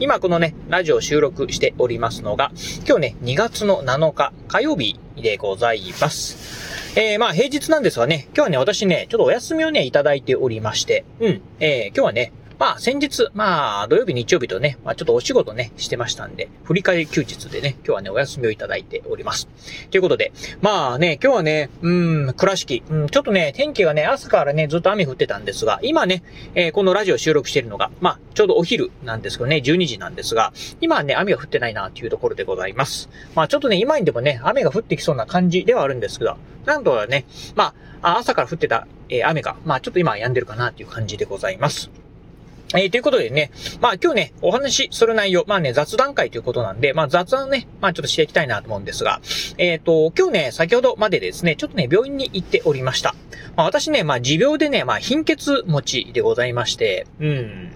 今このね、ラジオ収録しておりますのが、今日ね、2月の7日火曜日でございます。えー、まあ平日なんですがね、今日はね、私ね、ちょっとお休みをね、いただいておりまして、うん、えー、今日はね、まあ先日、まあ土曜日日曜日とね、まあちょっとお仕事ね、してましたんで、振り返り休日でね、今日はね、お休みをいただいております。ということで、まあね、今日はね、うん、倉敷、うん、ちょっとね、天気がね、朝からね、ずっと雨降ってたんですが、今ね、えー、このラジオ収録してるのが、まあちょうどお昼なんですけどね、12時なんですが、今はね、雨が降ってないなというところでございます。まあちょっとね、今にでもね、雨が降ってきそうな感じではあるんですけど、なんとはね、まあ、朝から降ってた、えー、雨が、まあちょっと今は止んでるかなという感じでございます。えー、ということでね、まあ今日ね、お話しする内容、まあね、雑談会ということなんで、まあ雑談ね、まあちょっとしていきたいなと思うんですが、えっ、ー、と、今日ね、先ほどまでですね、ちょっとね、病院に行っておりました。まあ私ね、まあ持病でね、まあ貧血持ちでございまして、うん。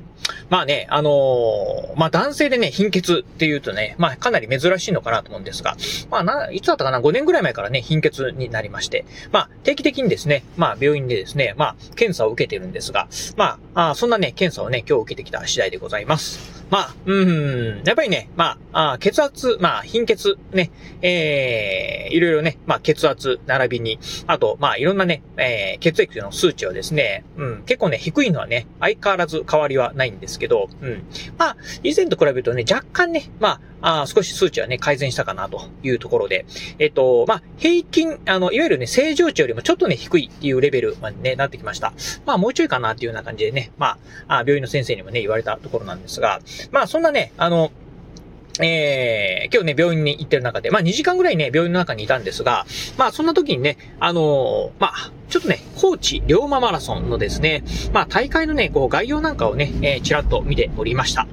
まあね、あのー、まあ男性でね、貧血っていうとね、まあかなり珍しいのかなと思うんですが、まあな、いつだったかな ?5 年ぐらい前からね、貧血になりまして、まあ定期的にですね、まあ病院でですね、まあ検査を受けてるんですが、まあ、あそんなね、検査をね、今日受けてきた次第でございます。まあ、うん、やっぱりね、まあ、あ血圧、まあ、貧血、ね、えー、いろいろね、まあ、血圧、並びに、あと、まあ、いろんなね、えー、血液の数値はですね、うん、結構ね、低いのはね、相変わらず変わりはないんですけど、うん。まあ、以前と比べるとね、若干ね、まあ、あ少し数値はね、改善したかなというところで、えっと、まあ、平均、あの、いわゆるね、正常値よりもちょっとね、低いっていうレベルまでね、なってきました。まあ、もうちょいかなっていうような感じでね、まあ、あ病院の先生にもね、言われたところなんですが、まあ、そんなね、あの、えー、今日ね、病院に行ってる中で、まあ2時間ぐらいね、病院の中にいたんですが、まあそんな時にね、あのー、まあ、ちょっとね、高知龍馬マラソンのですね、まあ大会のね、こう概要なんかをね、えー、ちらっと見ておりました。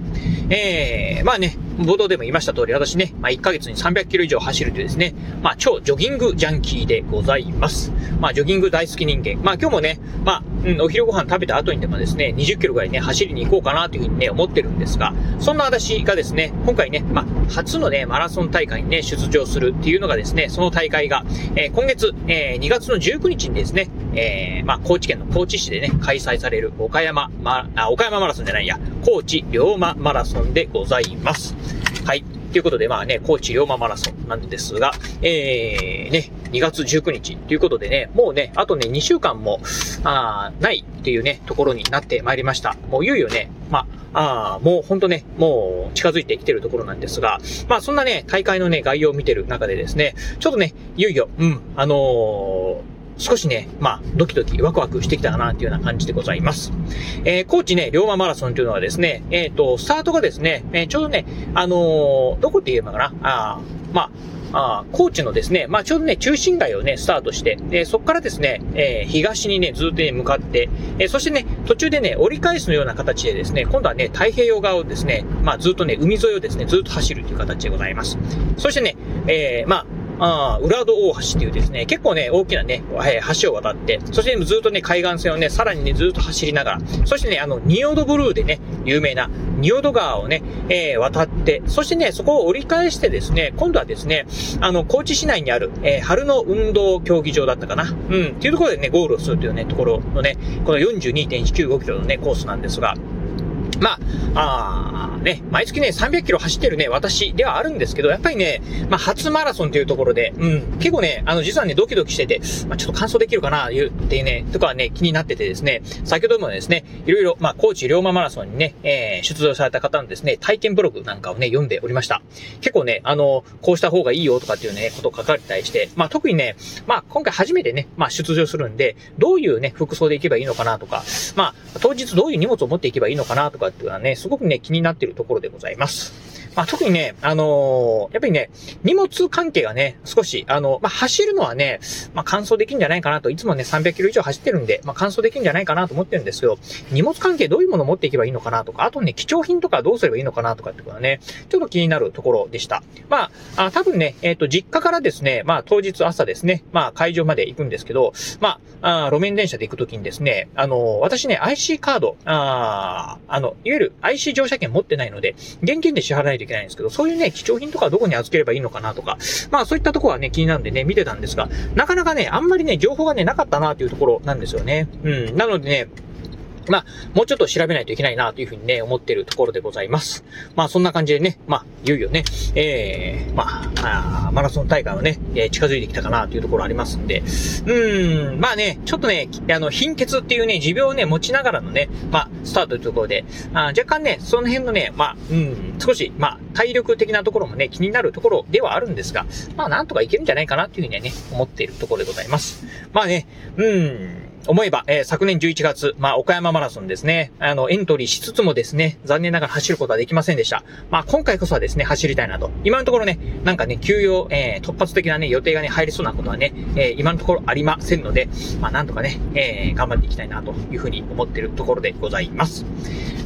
えー、まあね、冒頭でも言いました通り、私ね、まあ、1ヶ月に300キロ以上走るというですね、まあ、超ジョギングジャンキーでございます。まあ、ジョギング大好き人間。まあ、今日もね、まあ、うん、お昼ご飯食べた後にでもですね、20キロぐらいね、走りに行こうかなというふうにね、思ってるんですが、そんな私がですね、今回ね、まあ、初のね、マラソン大会にね、出場するっていうのがですね、その大会が、えー、今月、えー、2月の19日にですね、えー、まあ、高知県の高知市でね、開催される岡山、ま、あ、岡山マラソンじゃないや、高知龍馬マラソンでございます。はい。ということで、まあね、高知龍馬マラソンなんですが、えー、ね、2月19日ということでね、もうね、あとね、2週間も、あないっていうね、ところになってまいりました。もういよいよね、まあ、あもうほんとね、もう近づいてきてるところなんですが、まあそんなね、大会のね、概要を見てる中でですね、ちょっとね、いよいよ、うん、あのー少しね、まあ、ドキドキワクワクしてきたかなというような感じでございます。えー、高知ね、龍馬マラソンというのはですね、えっ、ー、と、スタートがですね、えー、ちょうどね、あの、どこって言えばかな？あまあ、あ高知のですね、まあちょうどね、中心街をね、スタートして、で、そこからですね、えー、東にね、ずっとね、向かって、えー、そしてね、途中でね、折り返すのような形でですね、今度はね、太平洋側をですね、まあずっとね、海沿いをですね、ずっと走るという形でございます。そしてね、えー、まあ、あ浦戸大橋っていうですね、結構ね、大きなね、橋を渡って、そしてずっとね、海岸線をね、さらにね、ずっと走りながら、そしてね、あの、仁淀ブルーでね、有名な仁淀川をね、えー、渡って、そしてね、そこを折り返してですね、今度はですね、あの、高知市内にある、えー、春の運動競技場だったかな？うん、っていうところでね、ゴールをするというね、ところのね、この42.195キロのね、コースなんですが、まあ、あね、毎月ね、300キロ走ってるね、私ではあるんですけど、やっぱりね、まあ、初マラソンというところで、うん、結構ね、あの、実はね、ドキドキしてて、まあ、ちょっと完走できるかな、いうっていうね、とかはね、気になっててですね、先ほどもですね、いろいろ、まあ、高知龍馬マラソンにね、えー、出場された方のですね、体験ブログなんかをね、読んでおりました。結構ね、あの、こうした方がいいよとかっていうね、ことを書かれたりして、まあ、特にね、まあ、今回初めてね、まあ、出場するんで、どういうね、服装で行けばいいのかなとか、まあ、当日どういう荷物を持っていけばいいのかなとかっていうのはね、すごくね、気になっているところでございます。まあ、特にね、あのー、やっぱりね、荷物関係がね、少し、あの、まあ、走るのはね、まあ、完走できるんじゃないかなと、いつもね、300キロ以上走ってるんで、まあ、完走できるんじゃないかなと思ってるんですけど、荷物関係どういうものを持っていけばいいのかなとか、あとね、貴重品とかどうすればいいのかなとかってことはね、ちょっと気になるところでした。まあ、あ多分ね、えっ、ー、と、実家からですね、まあ、当日朝ですね、まあ、会場まで行くんですけど、まあ、あ路面電車で行くときにですね、あの、私ね、IC カード、ああの、いわゆる IC 乗車券持ってないので、現金で支払わないといけないんですけど、そういうね、貴重品とかどこに預ければいいのかなとか、まあそういったとこはね、気になるんでね、見てたんですが、なかなかね、あんまりね、情報がね、なかったなっていうところなんですよね。うん。なのでね、まあ、もうちょっと調べないといけないなというふうにね、思ってるところでございます。まあ、そんな感じでね、まあ、いよいよね、ええー、まあ、マラソン大会はね、えー、近づいてきたかなというところありますんで、うん、まあね、ちょっとね、あの、貧血っていうね、持病をね、持ちながらのね、まあ、スタートというところで、あ若干ね、その辺のね、まあ、うん、少し、まあ、体力的なところもね、気になるところではあるんですが、まあ、なんとかいけるんじゃないかなっていうふうにね、思っているところでございます。まあね、うん、思えば、えー、昨年11月、まあ、岡山マラソンですね、あの、エントリーしつつもですね、残念ながら走ることはできませんでした。まあ、今回こそはですね、走りたいなと。今のところね、なんかね、休養、えー、突発的なね、予定がね、入りそうなことはね、えー、今のところありませんので、まあ、なんとかね、えー、頑張っていきたいなというふうに思っているところでございます。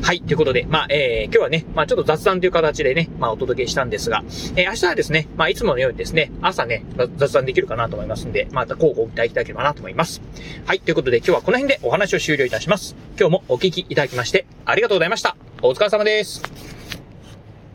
はい、ということで、まあ、えー、今日はね、まあ、ちょっと雑談という形でね、まあ、お届けしたんですが、えー、明日はですね、まあ、いつものようにですね、朝ね、雑談できるかなと思いますんで、また交互いただければなと思います。はい、ということでことで今日はこの辺でお話を終了いたします。今日もお聞きいただきまして、ありがとうございました。お疲れ様です。